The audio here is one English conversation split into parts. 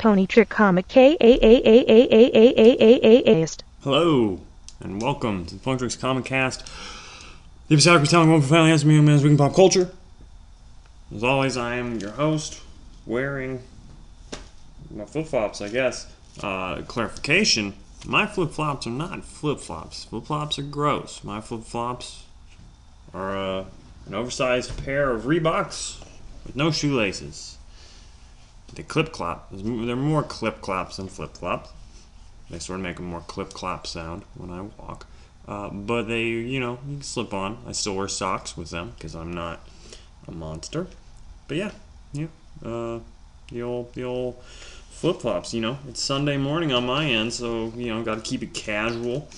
Pony Trick Comic K A A A A A A A A A Hello, and welcome to the Pony Tricks Comic Cast. The episodic retelling one for family has me man's week in pop culture. As always, I am your host, wearing my flip flops, I guess. Uh, clarification: my flip flops are not flip flops. Flip flops are gross. My flip flops are uh, an oversized pair of Reeboks with no shoelaces. They clip clop. They're more clip clops than flip flops. They sort of make a more clip clop sound when I walk. Uh, but they, you know, you can slip on. I still wear socks with them because I'm not a monster. But yeah, yeah. Uh, the old, the old flip flops. You know, it's Sunday morning on my end, so you know, got to keep it casual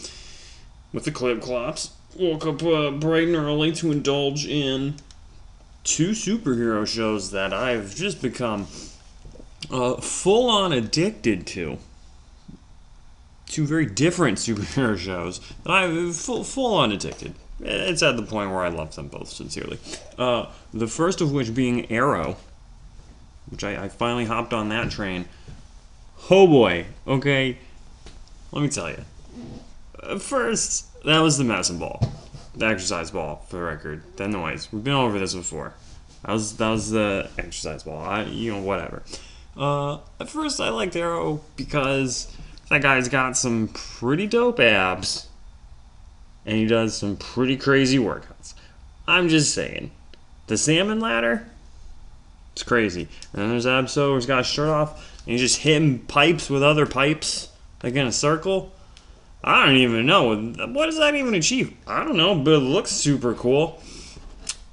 with the clip clops. Woke up uh, bright and early to indulge in two superhero shows that I've just become uh, full on addicted to. Two very different superhero shows that I'm full, full on addicted. It's at the point where I love them both sincerely. Uh, the first of which being Arrow, which I, I finally hopped on that train. Oh boy, okay, let me tell you. Uh, first, that was the medicine ball, the exercise ball, for the record. Then The noise. We've been over this before. That was that was the exercise ball. I, you know, whatever. Uh, at first, I liked Arrow because that guy's got some pretty dope abs, and he does some pretty crazy workouts. I'm just saying, the salmon ladder, it's crazy. And then there's where he's got his shirt off, and he's just hitting pipes with other pipes, like in a circle. I don't even know. What does that even achieve? I don't know, but it looks super cool.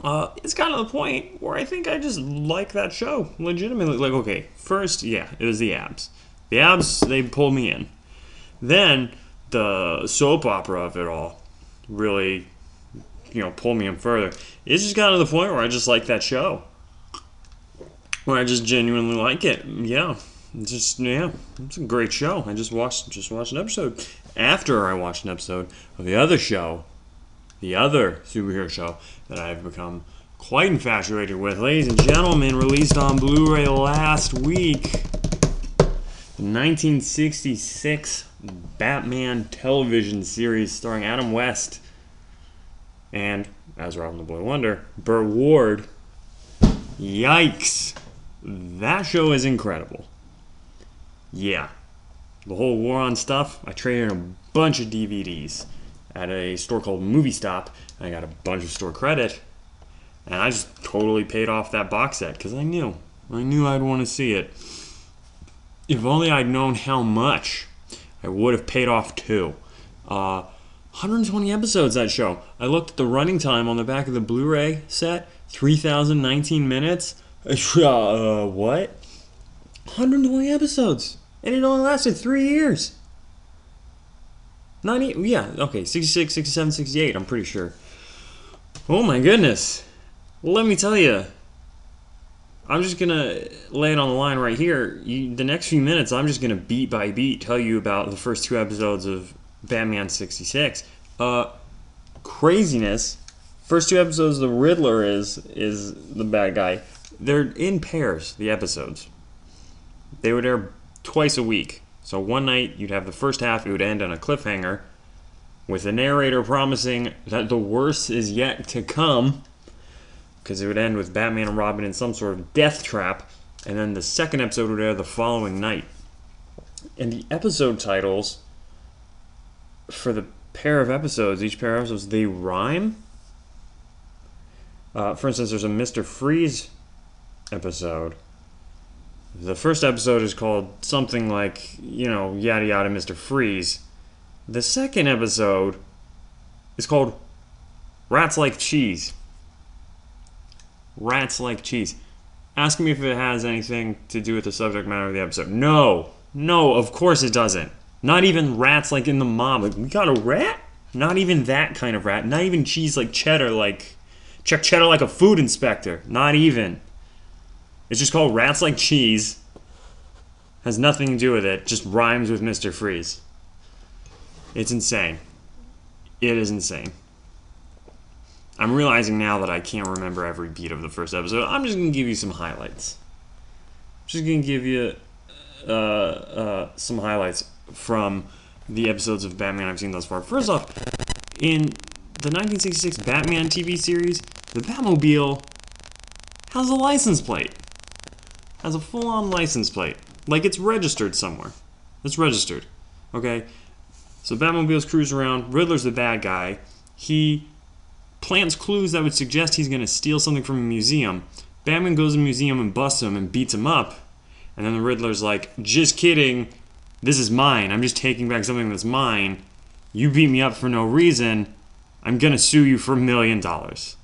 Uh, it's kind of the point where I think I just like that show. Legitimately. Like, okay, first, yeah, it was the abs. The abs, they pulled me in. Then, the soap opera of it all really, you know, pulled me in further. It's just gotten to the point where I just like that show. Where I just genuinely like it. Yeah. It's just yeah, it's a great show. I just watched just watched an episode. After I watched an episode of the other show, the other superhero show that I've become quite infatuated with. Ladies and gentlemen, released on Blu ray last week. The 1966 Batman television series starring Adam West and, as Robin the Boy Wonder, Burt Ward. Yikes! That show is incredible. Yeah. The whole war on stuff, I traded in a bunch of DVDs at a store called Movie Stop. I got a bunch of store credit, and I just totally paid off that box set because I knew, I knew I'd want to see it. If only I'd known how much, I would have paid off too. Uh, 120 episodes that show. I looked at the running time on the back of the Blu-ray set, 3,019 minutes. Uh, what? 120 episodes, and it only lasted three years. 90, yeah, okay, 66, 67, 68, I'm pretty sure. Oh my goodness. Let me tell you. I'm just gonna lay it on the line right here. You, the next few minutes, I'm just gonna beat by beat tell you about the first two episodes of Batman 66. Uh, craziness. First two episodes, the Riddler is is the bad guy. They're in pairs. The episodes. They would air twice a week. So one night you'd have the first half, it would end on a cliffhanger with the narrator promising that the worst is yet to come because it would end with Batman and Robin in some sort of death trap, and then the second episode would air the following night. And the episode titles for the pair of episodes, each pair of episodes, they rhyme. Uh, for instance, there's a Mr. Freeze episode the first episode is called something like, you know, yada yada Mr. Freeze. The second episode is called Rats Like Cheese. Rats Like Cheese. Ask me if it has anything to do with the subject matter of the episode. No. No, of course it doesn't. Not even rats like in the mob. Like, we got a rat? Not even that kind of rat. Not even cheese like cheddar, like. Check cheddar like a food inspector. Not even. It's just called Rats Like Cheese. Has nothing to do with it. Just rhymes with Mr. Freeze. It's insane. It is insane. I'm realizing now that I can't remember every beat of the first episode. I'm just going to give you some highlights. I'm Just going to give you uh, uh, some highlights from the episodes of Batman I've seen thus far. First off, in the 1966 Batman TV series, the Batmobile has a license plate. Has a full-on license plate, like it's registered somewhere. It's registered. Okay, so Batmobile's cruise around. Riddler's the bad guy. He plants clues that would suggest he's going to steal something from a museum. Batman goes to the museum and busts him and beats him up. And then the Riddler's like, just kidding. This is mine. I'm just taking back something that's mine. You beat me up for no reason. I'm going to sue you for a million dollars.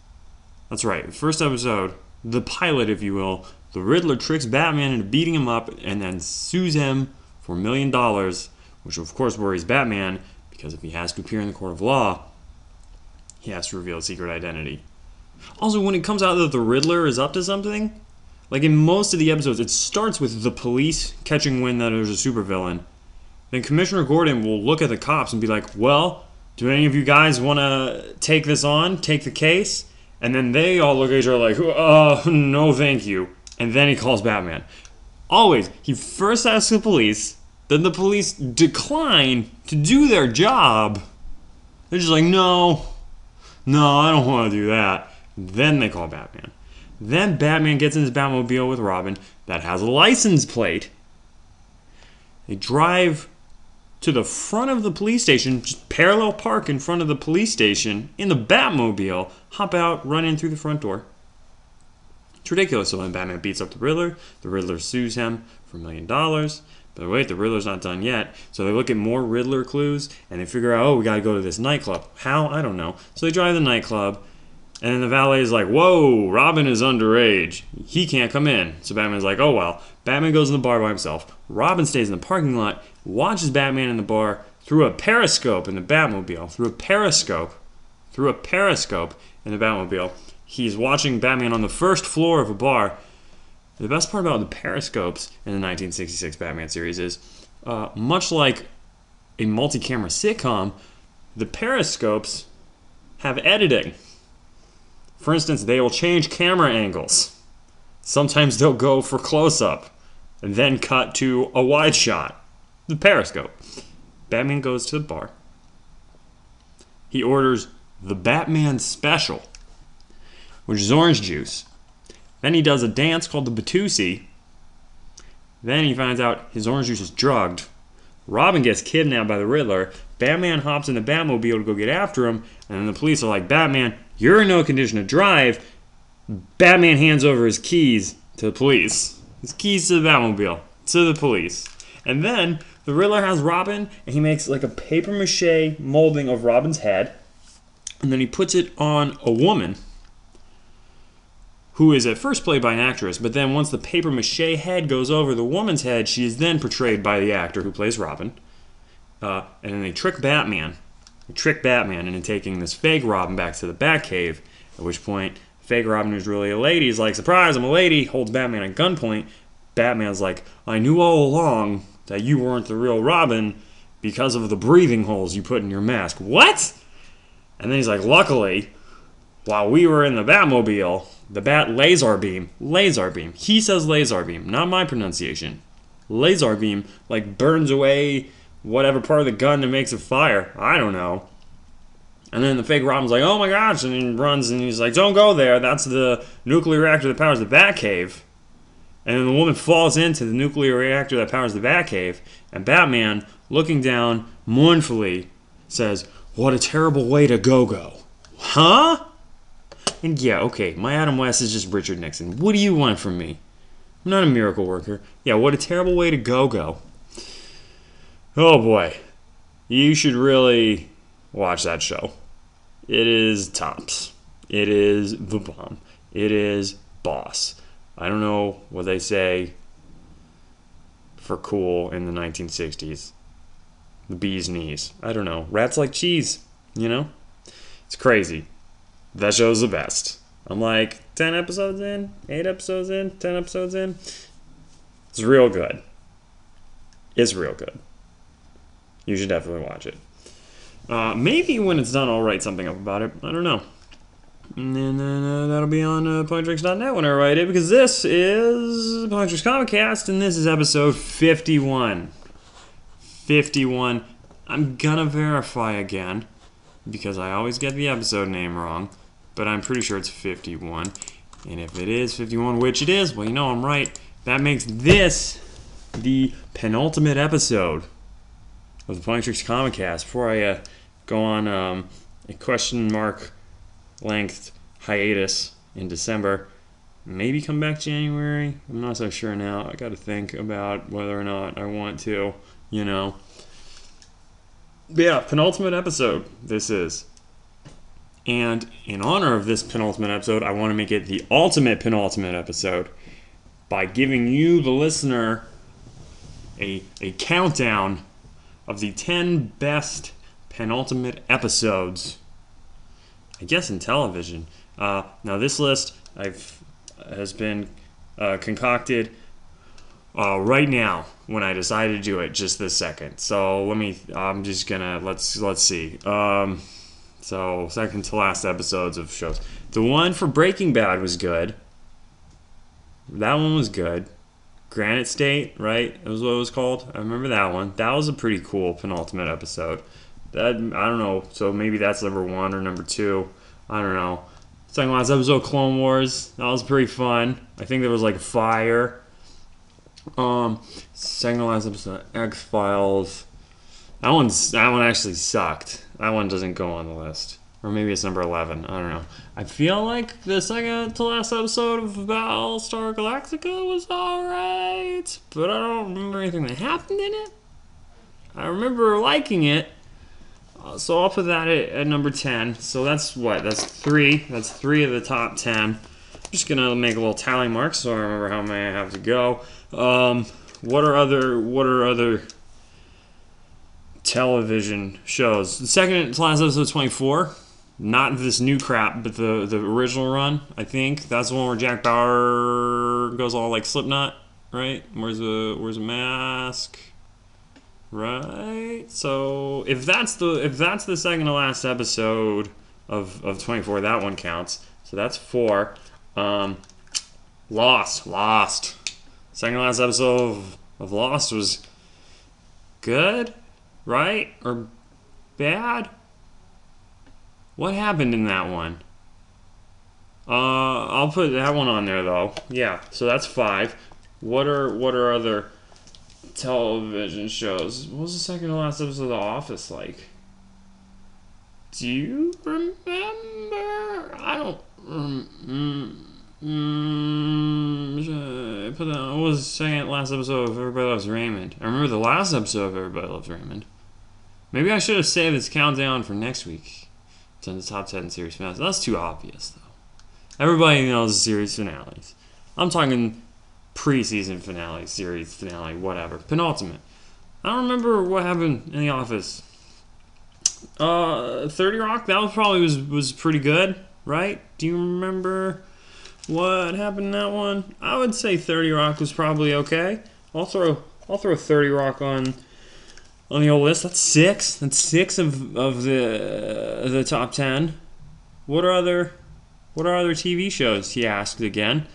That's right. First episode, the pilot, if you will, the Riddler tricks Batman into beating him up and then sues him for a million dollars, which of course worries Batman because if he has to appear in the court of law, he has to reveal his secret identity. Also, when it comes out that the Riddler is up to something, like in most of the episodes, it starts with the police catching wind that there's a supervillain. Then Commissioner Gordon will look at the cops and be like, Well, do any of you guys want to take this on, take the case? And then they all look at each other like, Uh, no, thank you. And then he calls Batman. Always, he first asks the police, then the police decline to do their job. They're just like, No, no, I don't want to do that. Then they call Batman. Then Batman gets in his Batmobile with Robin that has a license plate. They drive to the front of the police station, just parallel park in front of the police station in the Batmobile, hop out, run in through the front door. It's ridiculous. So when Batman beats up the Riddler, the Riddler sues him for a million dollars. But wait, the Riddler's not done yet. So they look at more Riddler clues and they figure out, oh, we gotta go to this nightclub. How? I don't know. So they drive to the nightclub, and then the valet is like, whoa, Robin is underage. He can't come in. So Batman's like, oh well. Batman goes in the bar by himself. Robin stays in the parking lot, watches Batman in the bar through a periscope in the Batmobile. Through a periscope. Through a periscope in the Batmobile. He's watching Batman on the first floor of a bar. The best part about the periscopes in the 1966 Batman series is, uh, much like a multi camera sitcom, the periscopes have editing. For instance, they will change camera angles. Sometimes they'll go for close up and then cut to a wide shot. The periscope. Batman goes to the bar. He orders the Batman Special, which is orange juice. Then he does a dance called the Batusi. Then he finds out his orange juice is drugged. Robin gets kidnapped by the Riddler. Batman hops in the Batmobile to go get after him, and then the police are like, Batman, you're in no condition to drive. Batman hands over his keys to the police. His keys to the Batmobile to the police. And then the Riddler has Robin, and he makes like a paper mache molding of Robin's head, and then he puts it on a woman who is at first played by an actress, but then once the paper mache head goes over the woman's head, she is then portrayed by the actor who plays Robin. Uh, and then they trick Batman. They trick Batman into taking this fake Robin back to the Batcave, at which point, fake Robin, who's really a lady, is like, Surprise, I'm a lady, holds Batman at gunpoint. Batman's like, I knew all along that you weren't the real Robin because of the breathing holes you put in your mask. What? And then he's like, Luckily, while we were in the Batmobile, the Bat laser beam, laser beam. He says laser beam, not my pronunciation. Laser beam like burns away whatever part of the gun that makes it fire. I don't know. And then the fake Robin's like, oh my gosh, and he runs and he's like, don't go there. That's the nuclear reactor that powers the Batcave. And then the woman falls into the nuclear reactor that powers the Batcave. And Batman, looking down mournfully, says, What a terrible way to go go. Huh? And yeah, okay, my Adam West is just Richard Nixon. What do you want from me? I'm not a miracle worker. Yeah, what a terrible way to go go. Oh boy. You should really watch that show. It is tops. It is the bomb. It is boss. I don't know what they say for cool in the 1960s. The bee's knees. I don't know. Rats like cheese, you know? It's crazy. That show's the best. I'm like 10 episodes in, 8 episodes in, 10 episodes in. It's real good. It's real good. You should definitely watch it. Uh, maybe when it's done, I'll write something up about it. I don't know. And then uh, that'll be on uh, PointDrinks.net whenever I do, because this is Pointdrinks Comic Cast, and this is episode 51. 51. I'm gonna verify again, because I always get the episode name wrong, but I'm pretty sure it's 51. And if it is 51, which it is, well, you know I'm right. That makes this the penultimate episode of the Point Tricks Comic Cast. Before I uh, go on um, a question mark length hiatus in December. Maybe come back January. I'm not so sure now. I got to think about whether or not I want to, you know. But yeah, penultimate episode this is. And in honor of this penultimate episode, I want to make it the ultimate penultimate episode by giving you, the listener, a, a countdown of the 10 best penultimate episodes I guess in television. Uh, now this list I've has been uh, concocted uh, right now when I decided to do it just this second. So let me. I'm just gonna let's let's see. Um, so second to last episodes of shows. The one for Breaking Bad was good. That one was good. Granite State, right? That was what it was called. I remember that one. That was a pretty cool penultimate episode. That I don't know. So maybe that's number one or number two. I don't know. Second last episode, Clone Wars. That was pretty fun. I think there was like a fire. Um, second last episode, X Files. That one's that one actually sucked. That one doesn't go on the list, or maybe it's number eleven. I don't know. I feel like the second to last episode of Battlestar Galactica was alright, but I don't remember anything that happened in it. I remember liking it, uh, so I'll put that at, at, number 10. So that's what? That's three. That's three of the top 10. I'm just to make a little tally mark so I remember how many I have to go. Um, what are other, what are other television shows? The second to last episode 24. Not this new crap, but the, the original run, I think. That's the one where Jack Bauer goes all like Slipknot, right? Where's the, where's the mask? Right. So if that's the if that's the second to last episode of of 24, that one counts. So that's four. Um, Lost, Lost. Second to last episode of, of Lost was good, right or bad? What happened in that one? Uh, I'll put that one on there though. Yeah, so that's five. What are what are other television shows. What was the second to last episode of The Office like? Do you remember? I don't. Um, mm, I put that. What was the second last episode of Everybody Loves Raymond? I remember the last episode of Everybody Loves Raymond. Maybe I should have saved this countdown for next week. To the top ten series finales. That's too obvious, though. Everybody knows the series finales. I'm talking preseason finale, series finale, whatever. Penultimate. I don't remember what happened in the office. Uh, 30 Rock, that was probably was, was pretty good, right? Do you remember what happened in that one? I would say 30 Rock was probably okay. I'll throw I'll throw 30 Rock on on the old list. That's six. That's six of, of the uh, the top ten. What are other what are other TV shows? He asked again.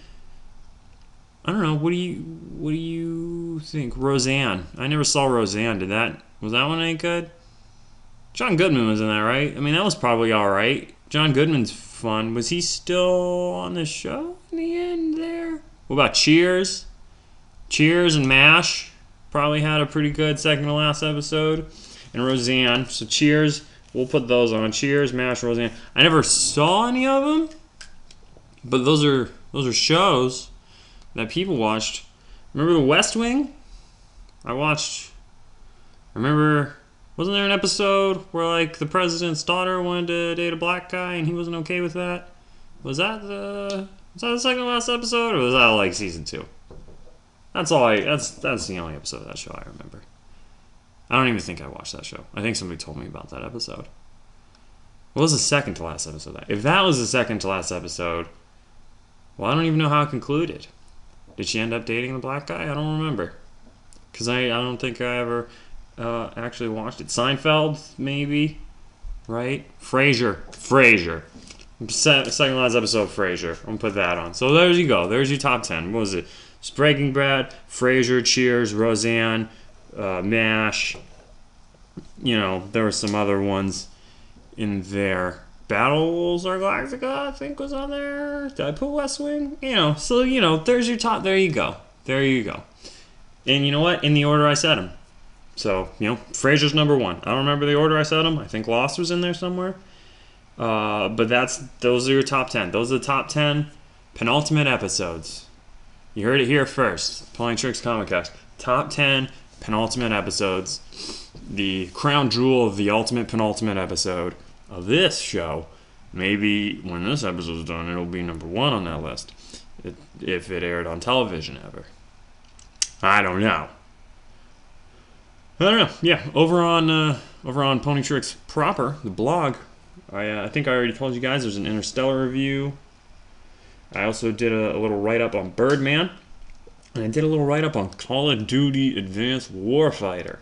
I don't know. What do you What do you think? Roseanne. I never saw Roseanne. Did that? Was that one any good? John Goodman was in that, right? I mean, that was probably all right. John Goodman's fun. Was he still on the show in the end there? What about Cheers? Cheers and MASH probably had a pretty good second to last episode. And Roseanne. So Cheers, we'll put those on. Cheers, MASH, Roseanne. I never saw any of them, but those are those are shows that people watched. Remember The West Wing? I watched. Remember, wasn't there an episode where like the president's daughter wanted to date a black guy and he wasn't okay with that? Was that the was that the second last episode or was that like season two? That's all I. That's that's the only episode of that show I remember. I don't even think I watched that show. I think somebody told me about that episode. What was the second to last episode? That if that was the second to last episode, well, I don't even know how it concluded. Did she end up dating the black guy? I don't remember. Because I, I don't think I ever uh, actually watched it. Seinfeld, maybe? Right? Frasier. Frasier. Se- second last episode Frasier. I'm gonna put that on. So there you go. There's your top ten. What was it? It's Breaking Bad, Frasier, Cheers, Roseanne, uh, Mash. You know, there were some other ones in there. Battlestar Galactica, I think, was on there. Did I put West Wing? You know, so you know, there's your top. There you go. There you go. And you know what? In the order I said them. So you know, Frasier's number one. I don't remember the order I said them. I think Lost was in there somewhere. Uh, but that's those are your top ten. Those are the top ten penultimate episodes. You heard it here first. Pulling Tricks Comic Cast. Top ten penultimate episodes. The crown jewel of the ultimate penultimate episode of this show. Maybe when this episode's done, it'll be number one on that list. It, if it aired on television ever. I don't know. I don't know. Yeah, over on uh, over on Pony Tricks proper, the blog. I uh, I think I already told you guys there's an Interstellar review. I also did a, a little write up on Birdman, and I did a little write up on Call of Duty Advanced Warfighter,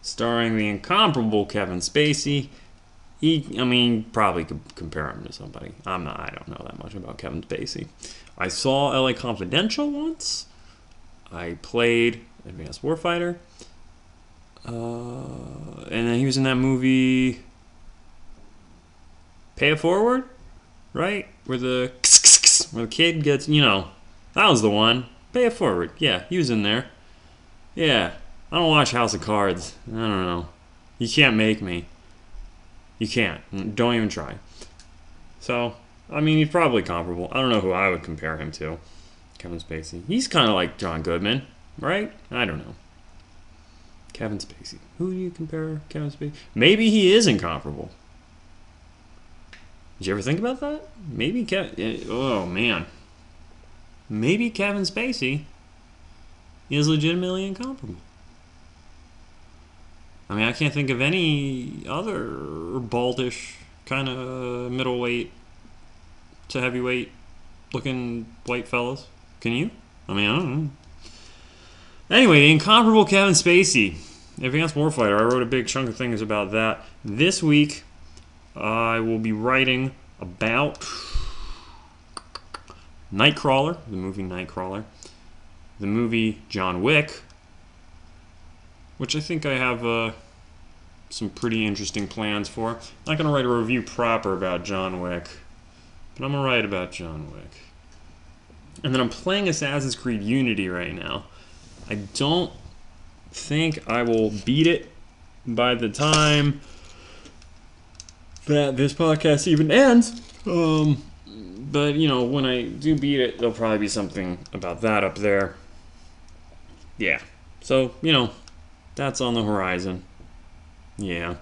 starring the incomparable Kevin Spacey. He, I mean, probably could compare him to somebody. I'm not. I don't know that much about Kevin Spacey. I saw L.A. Confidential once. I played Advanced Warfighter. Uh, and then he was in that movie Pay It Forward, right? Where the where the kid gets, you know, that was the one. Pay It Forward. Yeah, he was in there. Yeah. I don't watch House of Cards. I don't know. You can't make me. You can't. Don't even try. So, I mean, he's probably comparable. I don't know who I would compare him to. Kevin Spacey. He's kind of like John Goodman, right? I don't know. Kevin Spacey. Who do you compare Kevin Spacey? Maybe he is incomparable. Did you ever think about that? Maybe Kevin. Eh, oh man. Maybe Kevin Spacey is legitimately incomparable. I mean, I can't think of any other baldish kind of middleweight to heavyweight looking white fellas. Can you? I mean, I don't know. Anyway, the incomparable Kevin Spacey. Advanced Warfighter. I wrote a big chunk of things about that. This week, I will be writing about Nightcrawler, the movie Nightcrawler, the movie John Wick, which I think I have uh, some pretty interesting plans for. I'm not going to write a review proper about John Wick, but I'm going to write about John Wick. And then I'm playing Assassin's Creed Unity right now. I don't think I will beat it by the time that this podcast even ends. Um, but you know, when I do beat it, there'll probably be something about that up there. Yeah. So you know, that's on the horizon. Yeah.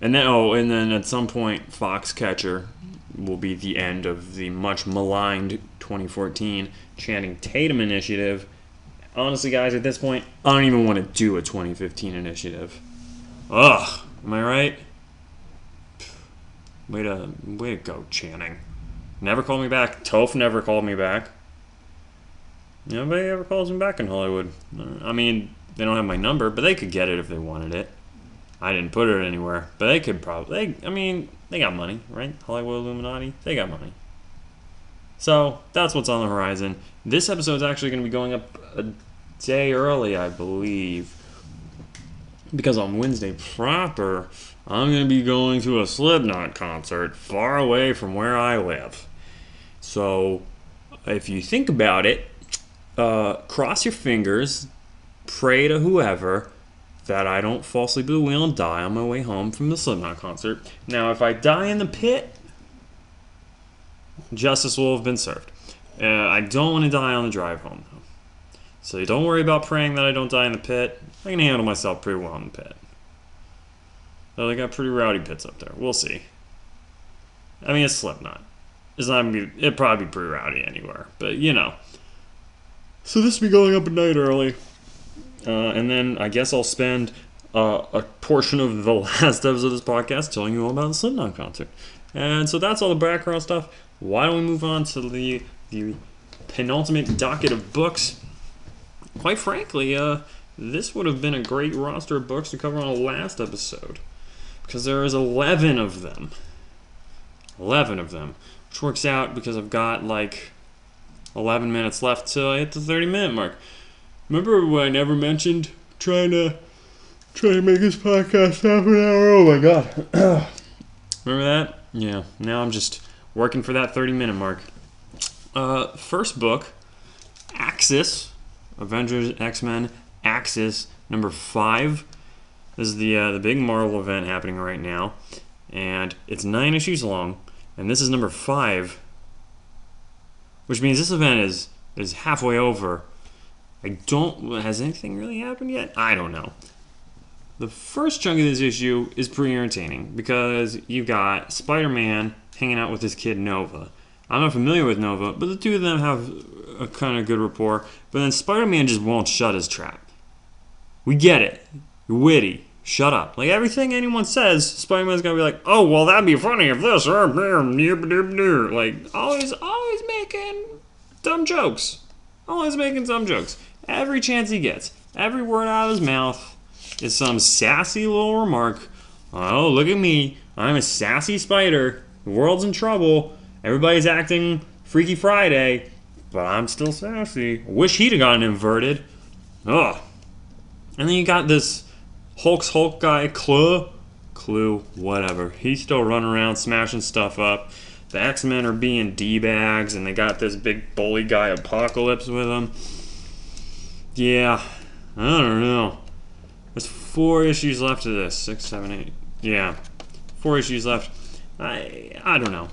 And then oh, and then at some point, Foxcatcher will be the end of the much maligned 2014 Channing Tatum initiative. Honestly, guys, at this point, I don't even want to do a 2015 initiative. Ugh, am I right? Way to, way to go, Channing. Never called me back. Toph never called me back. Nobody ever calls me back in Hollywood. I mean, they don't have my number, but they could get it if they wanted it. I didn't put it anywhere, but they could probably. They, I mean, they got money, right? Hollywood Illuminati, they got money. So that's what's on the horizon. This episode's actually going to be going up a day early, I believe, because on Wednesday proper, I'm going to be going to a Slipknot concert far away from where I live. So if you think about it, uh, cross your fingers, pray to whoever that I don't fall asleep at the wheel and die on my way home from the Slipknot concert. Now, if I die in the pit, justice will have been served. Uh, I don't want to die on the drive home, though. So don't worry about praying that I don't die in the pit. I can handle myself pretty well in the pit. Though they got pretty rowdy pits up there. We'll see. I mean, it's Slipknot. It's not gonna be. It'd probably be pretty rowdy anywhere, but you know. So this will be going up at night early. Uh, and then I guess I'll spend uh, a portion of the last episode of this podcast telling you all about the Slipknot concert. And so that's all the background stuff. Why don't we move on to the the penultimate docket of books? Quite frankly, uh, this would have been a great roster of books to cover on a last episode because there is 11 of them. 11 of them, which works out because I've got like 11 minutes left till I hit the 30 minute mark. Remember when I never mentioned trying to try to make this podcast half an hour? Oh my god. Remember that? Yeah. Now I'm just working for that 30 minute mark. Uh, first book, Axis, Avengers X Men Axis number five. This is the uh, the big Marvel event happening right now, and it's nine issues long, and this is number five, which means this event is is halfway over. I don't has anything really happened yet? I don't know. The first chunk of this issue is pretty entertaining because you've got Spider-Man hanging out with his kid Nova. I'm not familiar with Nova, but the two of them have a kind of good rapport. But then Spider-Man just won't shut his trap. We get it. Witty. Shut up. Like everything anyone says, Spider-Man's gonna be like, "Oh, well, that'd be funny if this." uh, Like always, always making dumb jokes. Always making dumb jokes. Every chance he gets, every word out of his mouth is some sassy little remark. Oh, look at me. I'm a sassy spider. The world's in trouble. Everybody's acting Freaky Friday, but I'm still sassy. Wish he'd have gotten inverted. Ugh. And then you got this Hulk's Hulk guy, Kluh. Kluh, whatever. He's still running around smashing stuff up. The X Men are being D bags, and they got this big bully guy, Apocalypse, with them. Yeah, I don't know. There's four issues left of this. Six, seven, eight. Yeah, four issues left. I I don't know.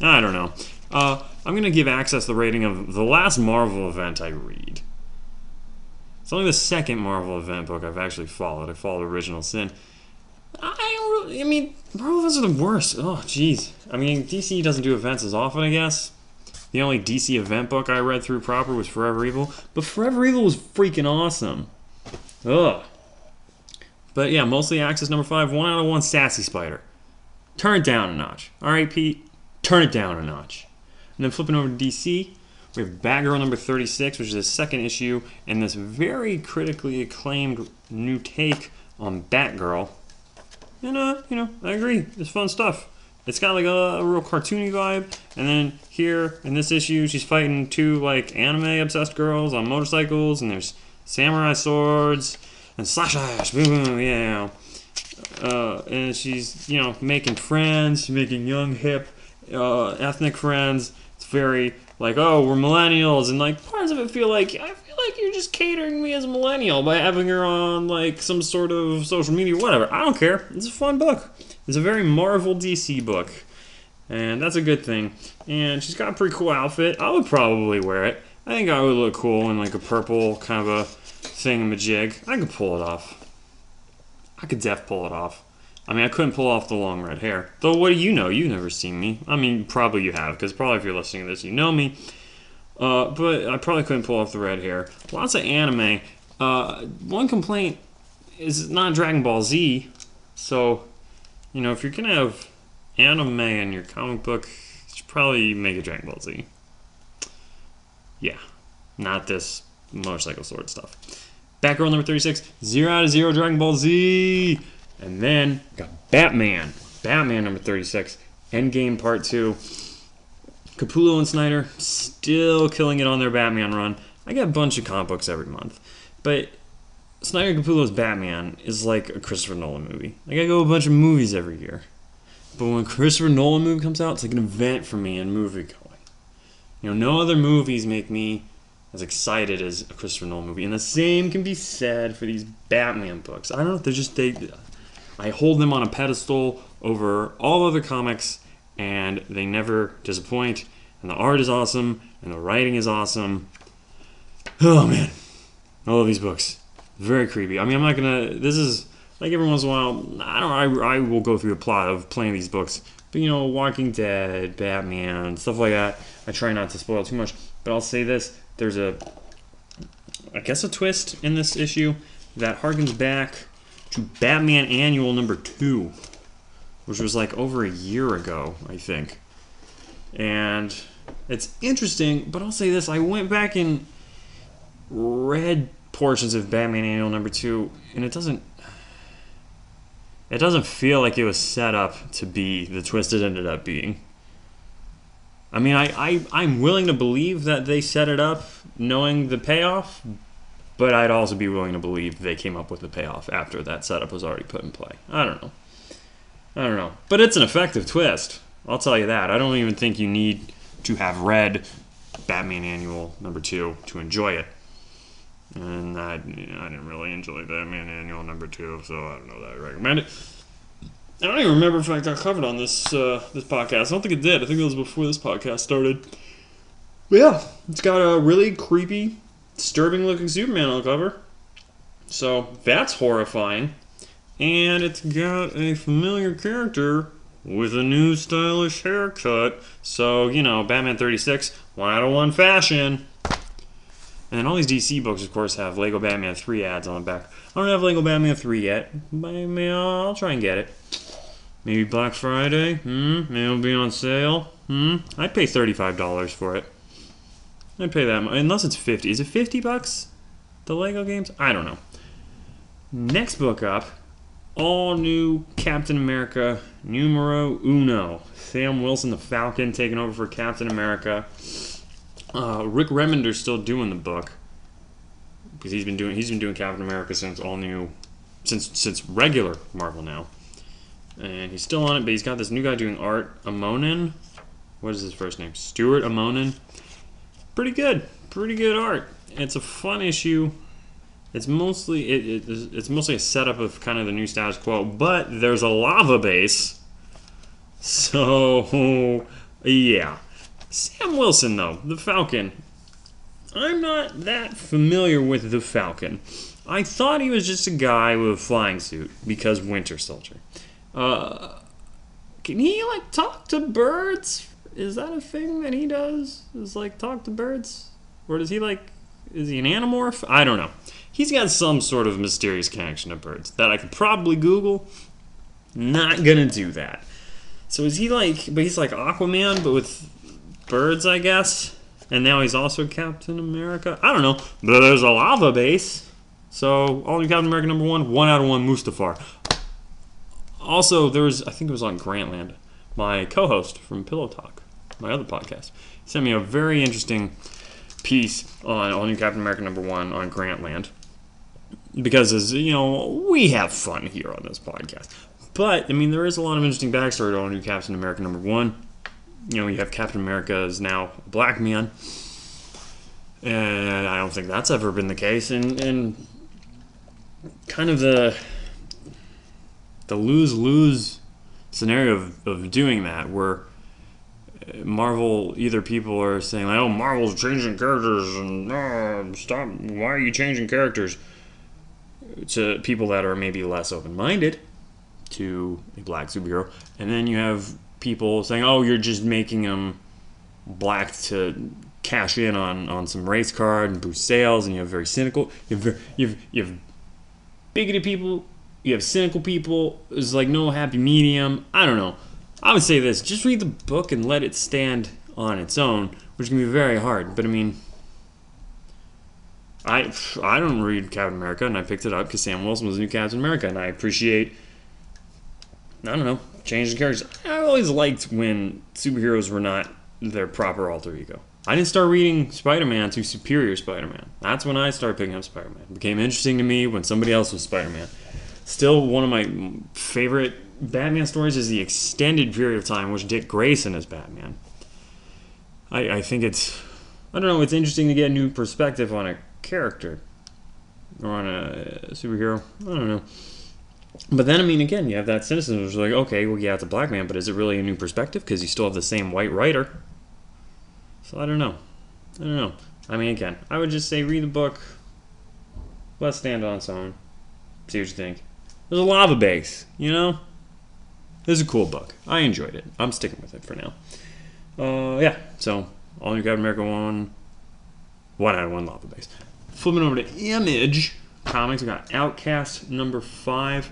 I don't know. Uh, I'm gonna give Axis the rating of the last Marvel event I read. It's only the second Marvel event book I've actually followed. I followed Original Sin. I don't really, I mean, Marvel events are the worst. Oh, jeez. I mean, DC doesn't do events as often, I guess. The only DC event book I read through proper was Forever Evil, but Forever Evil was freaking awesome. Ugh. But yeah, mostly Axis number five, one out of one Sassy Spider. Turn it down a notch. All right, Pete, turn it down a notch. And then flipping over to DC, we have Batgirl number 36, which is the second issue, and this very critically acclaimed new take on Batgirl. And, uh, you know, I agree. It's fun stuff. It's got like a, a real cartoony vibe. And then here in this issue, she's fighting two like anime obsessed girls on motorcycles, and there's samurai swords and slash slash boom boom yeah. Uh, and she's you know making friends, making young hip uh, ethnic friends. It's very like oh we're millennials, and like parts of it feel like I feel like you're just catering me as a millennial by having her on like some sort of social media, whatever. I don't care. It's a fun book. It's a very Marvel DC book, and that's a good thing. And she's got a pretty cool outfit. I would probably wear it. I think I would look cool in like a purple kind of a thingamajig. I could pull it off. I could def pull it off. I mean, I couldn't pull off the long red hair. Though, what do you know? You've never seen me. I mean, probably you have, because probably if you're listening to this, you know me. Uh, but I probably couldn't pull off the red hair. Lots of anime. Uh, one complaint is not Dragon Ball Z. So, you know, if you're gonna have anime in your comic book, you should probably make a Dragon Ball Z. Yeah, not this motorcycle sword stuff. Batgirl number 36, 0 out of 0 Dragon Ball Z. And then got Batman. Batman number 36, Endgame Part 2. Capullo and Snyder still killing it on their Batman run. I get a bunch of comic books every month. But Snyder Capullo's Batman is like a Christopher Nolan movie. Like I go a bunch of movies every year. But when Christopher Nolan movie comes out, it's like an event for me in movie going. You know, no other movies make me as excited as a Christopher Nolan movie. And the same can be said for these Batman books. I don't know if they're just they I hold them on a pedestal over all other comics and they never disappoint. And the art is awesome and the writing is awesome. Oh man. I love these books. Very creepy. I mean, I'm not gonna. This is like every once in a while. I don't. I, I will go through a plot of playing these books, but you know, Walking Dead, Batman, stuff like that. I try not to spoil too much, but I'll say this: there's a, I guess, a twist in this issue that harkens back to Batman Annual number two, which was like over a year ago, I think. And it's interesting, but I'll say this: I went back and read portions of Batman Annual number two, and it doesn't. It doesn't feel like it was set up to be the twist it ended up being. I mean, I, I I'm willing to believe that they set it up knowing the payoff, but I'd also be willing to believe they came up with the payoff after that setup was already put in play. I don't know. I don't know. But it's an effective twist. I'll tell you that. I don't even think you need to have read Batman Annual number two to enjoy it. And I, I didn't really enjoy Batman Annual number two, so I don't know that I recommend it. I don't even remember if I got covered on this uh, this podcast. I don't think it did. I think it was before this podcast started. But yeah, it's got a really creepy, disturbing looking Superman on the cover. So that's horrifying. And it's got a familiar character with a new stylish haircut. So, you know, Batman 36, one out of one fashion. And then all these DC books, of course, have Lego Batman 3 ads on the back. I don't have Lego Batman 3 yet, but I'll try and get it. Maybe Black Friday? Hmm? Maybe it'll be on sale? Hmm? I'd pay $35 for it. I'd pay that much. Unless it's 50 Is it 50 bucks? The Lego games? I don't know. Next book up all new Captain America numero uno. Sam Wilson, the Falcon, taking over for Captain America. Uh, Rick Remender's still doing the book because he's been doing he's been doing Captain America since all new since since regular Marvel now, and he's still on it. But he's got this new guy doing art, Immonen. What is his first name? Stuart Immonen. Pretty good, pretty good art. It's a fun issue. It's mostly it, it, it's mostly a setup of kind of the new status quo, but there's a lava base. So yeah, Sam Wilson though the Falcon. I'm not that familiar with the Falcon. I thought he was just a guy with a flying suit because Winter Soldier. Uh, can he like talk to birds? Is that a thing that he does? Is like talk to birds, or does he like? Is he an animorph? I don't know. He's got some sort of mysterious connection to birds that I could probably Google. Not gonna do that. So is he like? But he's like Aquaman, but with birds, I guess. And now he's also Captain America. I don't know. But there's a lava base. So all new Captain America number one, one out of one Mustafar. Also, there was I think it was on Grantland, my co-host from Pillow Talk, my other podcast, sent me a very interesting piece on all new Captain America number one on Grantland. Because as you know, we have fun here on this podcast. But I mean, there is a lot of interesting backstory to all new Captain America number one. You know, you have Captain America is now a black man, and I don't think that's ever been the case. And and kind of the the lose lose scenario of, of doing that, where Marvel either people are saying like, "Oh, Marvel's changing characters," and oh, stop. Why are you changing characters? To people that are maybe less open minded to a black superhero, and then you have people saying, "Oh, you're just making them black to cash in on, on some race card and boost sales," and you have very cynical, you have you have, you have bigoted people, you have cynical people. There's like no happy medium. I don't know. I would say this: just read the book and let it stand on its own, which can be very hard. But I mean, I I don't read Captain America, and I picked it up because Sam Wilson was new Captain America, and I appreciate. I don't know, changing characters. I always liked when superheroes were not their proper alter ego. I didn't start reading Spider-Man to Superior Spider-Man. That's when I started picking up Spider-Man. It became interesting to me when somebody else was Spider-Man. Still, one of my favorite Batman stories is the extended period of time which Dick Grayson is Batman. I, I think it's, I don't know, it's interesting to get a new perspective on a character or on a superhero. I don't know. But then, I mean, again, you have that cynicism, which is like, okay, well, yeah, it's a black man, but is it really a new perspective? Because you still have the same white writer. So I don't know. I don't know. I mean, again, I would just say read the book. Let's stand on its own. See what you think. There's a lava base, you know? This is a cool book. I enjoyed it. I'm sticking with it for now. Uh, yeah, so all new Captain America 1, 1 out of 1 lava base. Flipping over to Image Comics, we got Outcast number 5.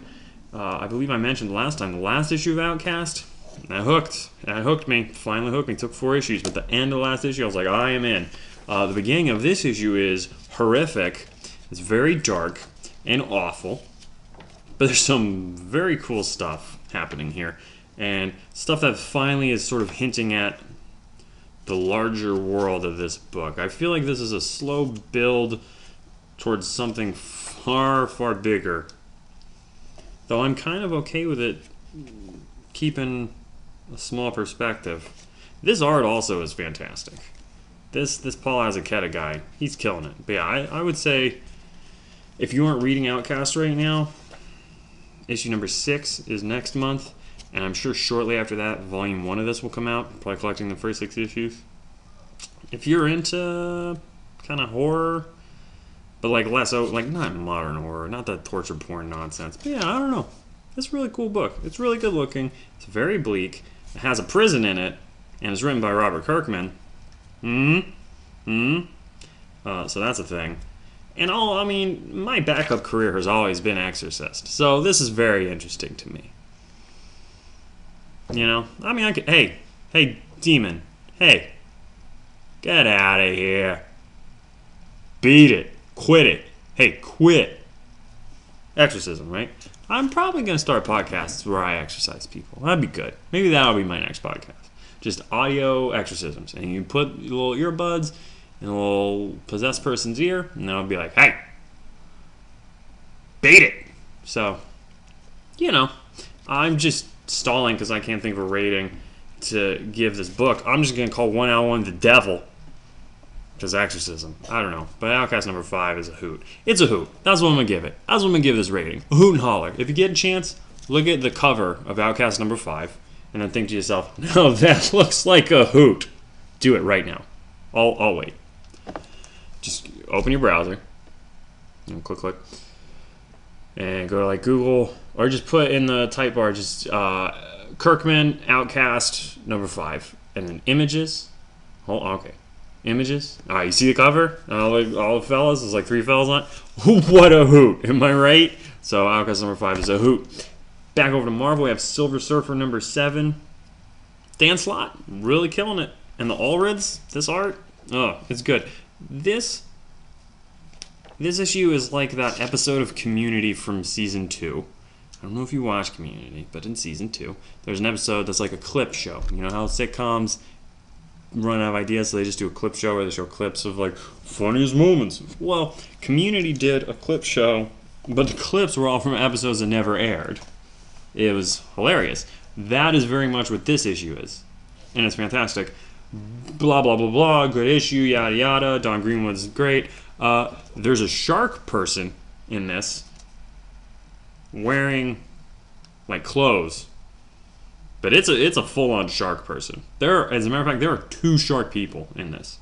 Uh, I believe I mentioned last time, the last issue of Outcast, that hooked. That hooked me. Finally hooked me. Took four issues, but the end of the last issue, I was like, I am in. Uh, the beginning of this issue is horrific. It's very dark and awful, but there's some very cool stuff happening here, and stuff that finally is sort of hinting at the larger world of this book. I feel like this is a slow build towards something far, far bigger. Though I'm kind of okay with it keeping a small perspective. This art also is fantastic. This this Paul Azaceta guy, he's killing it. But yeah, I, I would say if you aren't reading Outcast right now, issue number six is next month, and I'm sure shortly after that, volume one of this will come out. Probably collecting the first six issues. If you're into kind of horror, but like less like not modern horror, not that torture porn nonsense. But yeah, I don't know. It's a really cool book. It's really good looking. It's very bleak. It has a prison in it, and it's written by Robert Kirkman. Hmm. Hmm. Uh, so that's a thing. And all I mean, my backup career has always been Exorcist. So this is very interesting to me. You know, I mean, I could. Hey, hey, demon. Hey, get out of here. Beat it. Quit it. Hey, quit. Exorcism, right? I'm probably going to start podcasts where I exercise people. That'd be good. Maybe that'll be my next podcast. Just audio exorcisms. And you put little earbuds in a little possessed person's ear, and then I'll be like, hey, bait it. So, you know, I'm just stalling because I can't think of a rating to give this book. I'm just going to call 1L1 the devil. Because exorcism. I don't know. But Outcast number five is a hoot. It's a hoot. That's what I'm going to give it. That's what I'm going to give this rating. A hoot and holler. If you get a chance, look at the cover of Outcast number five and then think to yourself, no, that looks like a hoot. Do it right now. I'll, I'll wait. Just open your browser. And click, click. And go to like Google or just put in the type bar just uh, Kirkman Outcast number five and then images. Oh, okay images. All right, you see the cover? All the, all the fellas, there's like three fellas on it. what a hoot. Am I right? So Outcast number five is a hoot. Back over to Marvel, we have Silver Surfer number seven. Dan Slott, really killing it. And the Allreds, this art, oh, it's good. This this issue is like that episode of Community from season two. I don't know if you watch Community, but in season two, there's an episode that's like a clip show. You know how sitcoms run out of ideas, so they just do a clip show where they show clips of like funniest moments. Well, Community did a clip show, but the clips were all from episodes that never aired. It was hilarious. That is very much what this issue is, and it's fantastic. Blah blah blah blah. Good issue. Yada yada. Dawn Greenwood's great. Uh, there's a shark person in this wearing like clothes but it's a it's a full on shark person. There, as a matter of fact, there are two shark people in this.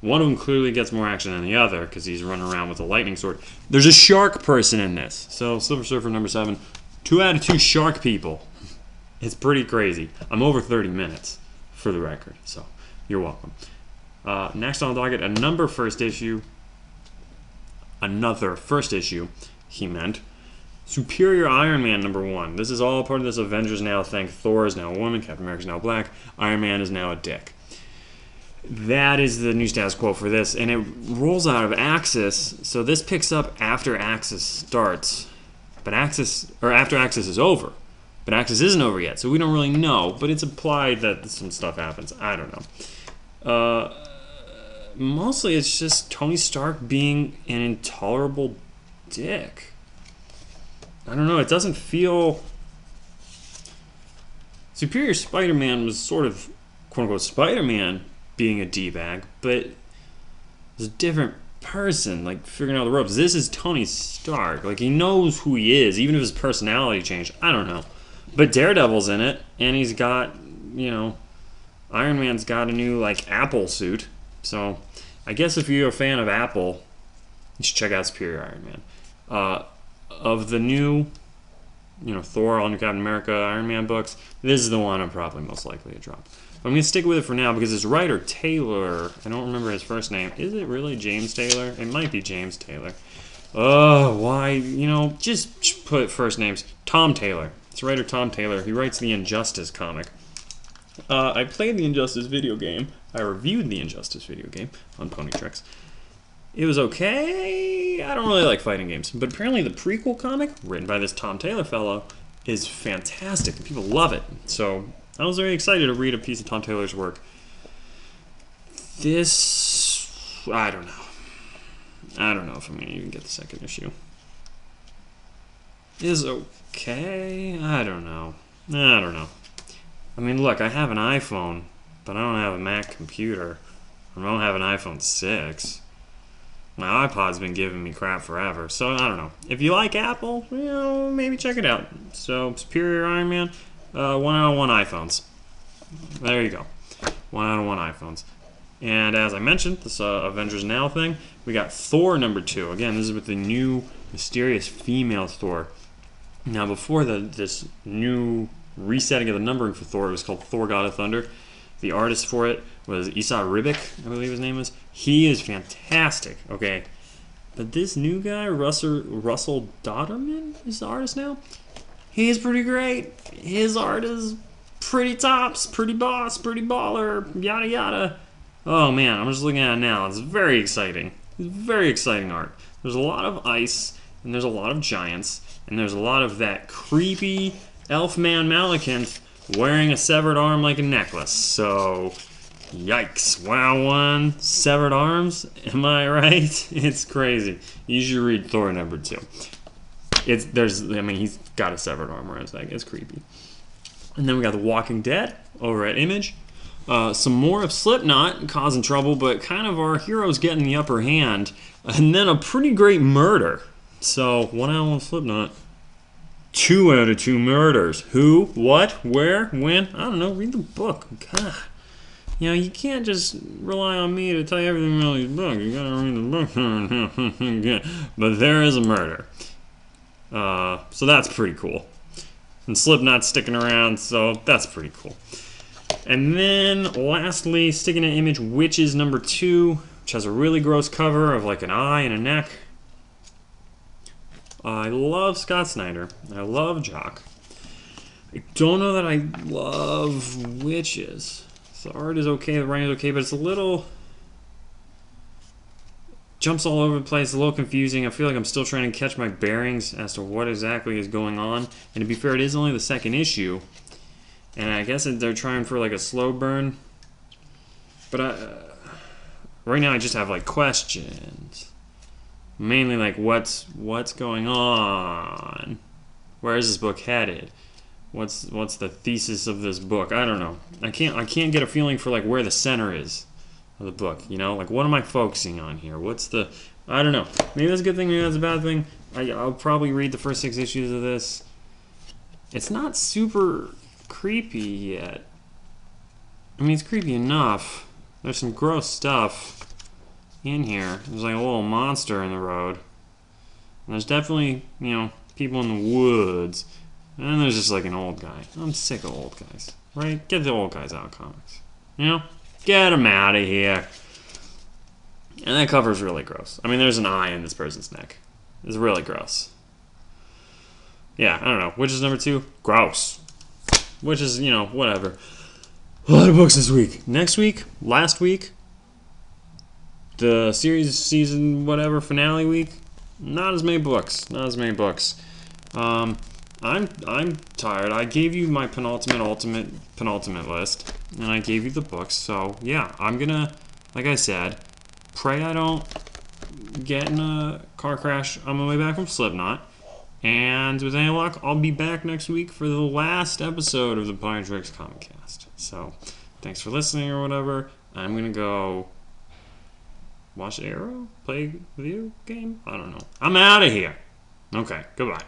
One of them clearly gets more action than the other because he's running around with a lightning sword. There's a shark person in this. So Silver Surfer number seven, two out of two shark people. It's pretty crazy. I'm over 30 minutes for the record, so you're welcome. Uh, next on the docket, a number first issue. Another first issue, he meant. Superior Iron Man number one. This is all part of this Avengers now thing. Thor is now a woman, Captain America is now black, Iron Man is now a dick. That is the new status quo for this, and it rolls out of Axis. So this picks up after Axis starts, but Axis or after Axis is over, but Axis isn't over yet, so we don't really know. But it's implied that some stuff happens. I don't know. Uh, mostly, it's just Tony Stark being an intolerable dick. I don't know. It doesn't feel. Superior Spider Man was sort of, quote unquote, Spider Man being a D bag, but it's a different person, like figuring out the ropes. This is Tony Stark. Like, he knows who he is, even if his personality changed. I don't know. But Daredevil's in it, and he's got, you know, Iron Man's got a new, like, Apple suit. So, I guess if you're a fan of Apple, you should check out Superior Iron Man. Uh, of the new, you know, Thor, All New Captain America, Iron Man books, this is the one I'm probably most likely to drop. I'm going to stick with it for now because this writer, Taylor, I don't remember his first name. Is it really James Taylor? It might be James Taylor. Oh, why? You know, just put first names. Tom Taylor. It's writer Tom Taylor. He writes the Injustice comic. Uh, I played the Injustice video game. I reviewed the Injustice video game on Pony Tricks. It was okay. I don't really like fighting games, but apparently the prequel comic, written by this Tom Taylor fellow, is fantastic. People love it. So I was very excited to read a piece of Tom Taylor's work. this, I don't know. I don't know if I'm gonna even get the second issue. Is okay. I don't know. I don't know. I mean, look, I have an iPhone, but I don't have a Mac computer. I don't have an iPhone 6. My iPod's been giving me crap forever, so I don't know. If you like Apple, you know, maybe check it out. So, Superior Iron Man, uh, one out of one iPhones. There you go. One out of one iPhones. And as I mentioned, this uh, Avengers Now thing, we got Thor number two. Again, this is with the new mysterious female Thor. Now, before the this new resetting of the numbering for Thor, it was called Thor God of Thunder. The artist for it was Esad Ribic, I believe his name is. He is fantastic, okay? But this new guy, Russell, Russell Dauterman, is the artist now. He's pretty great. His art is pretty tops, pretty boss, pretty baller, yada yada. Oh man, I'm just looking at it now. It's very exciting. It's very exciting art. There's a lot of ice, and there's a lot of giants, and there's a lot of that creepy elf man Malekith wearing a severed arm like a necklace. So, yikes. Wow, one. Severed arms? Am I right? It's crazy. You should read Thor number two. It's, there's, I mean, he's got a severed arm, around it's like, it's creepy. And then we got The Walking Dead over at Image. Uh, some more of Slipknot causing trouble, but kind of our heroes getting the upper hand. And then a pretty great murder. So, one out of Slipknot. Two out of two murders. Who, what, where, when? I don't know. Read the book. God. You know, you can't just rely on me to tell you everything about these books. You gotta read the book. but there is a murder. Uh, so that's pretty cool. And Slipknot's sticking around, so that's pretty cool. And then, lastly, sticking an image, Wytches number two, which has a really gross cover of like an eye and a neck. I love Scott Snyder. I love Jock. I don't know that I love Wytches. The art is okay, the writing is okay, but it's a little jumps all over the place, a little confusing. I feel like I'm still trying to catch my bearings as to what exactly is going on. And to be fair, it is only the second issue, and I guess they're trying for like a slow burn. But I, uh, right now, I just have like questions, mainly like what's what's going on, where is this book headed? What's what's the thesis of this book? I don't know. I can't I can't get a feeling for like where the center is of the book. You know, like what am I focusing on here? What's the I don't know. Maybe that's a good thing. Maybe that's a bad thing. I, I'll probably read the first six issues of this. It's not super creepy yet. I mean, it's creepy enough. There's some gross stuff in here. There's like a little monster in the road. And there's definitely, you know, people in the woods. And then there's just like an old guy. I'm sick of old guys, right? Get the old guys out of comics. You know? Get them out of here. And that cover's really gross. I mean, there's an eye in this person's neck. It's really gross. Yeah, I don't know. Which is number two? Gross. Which is, you know, whatever. A lot of books this week. Next week, last week, the series season whatever finale week. Not as many books. Not as many books. Um, I'm I'm tired. I gave you my penultimate, ultimate, penultimate list, and I gave you the books. So yeah, I'm gonna, like I said, pray I don't get in a car crash on my way back from Slipknot. And with any luck, I'll be back next week for the last episode of the Pine Tricks Comic Cast. So, thanks for listening or whatever. I'm gonna go watch Arrow, play video game. I don't know. I'm out of here. Okay, goodbye.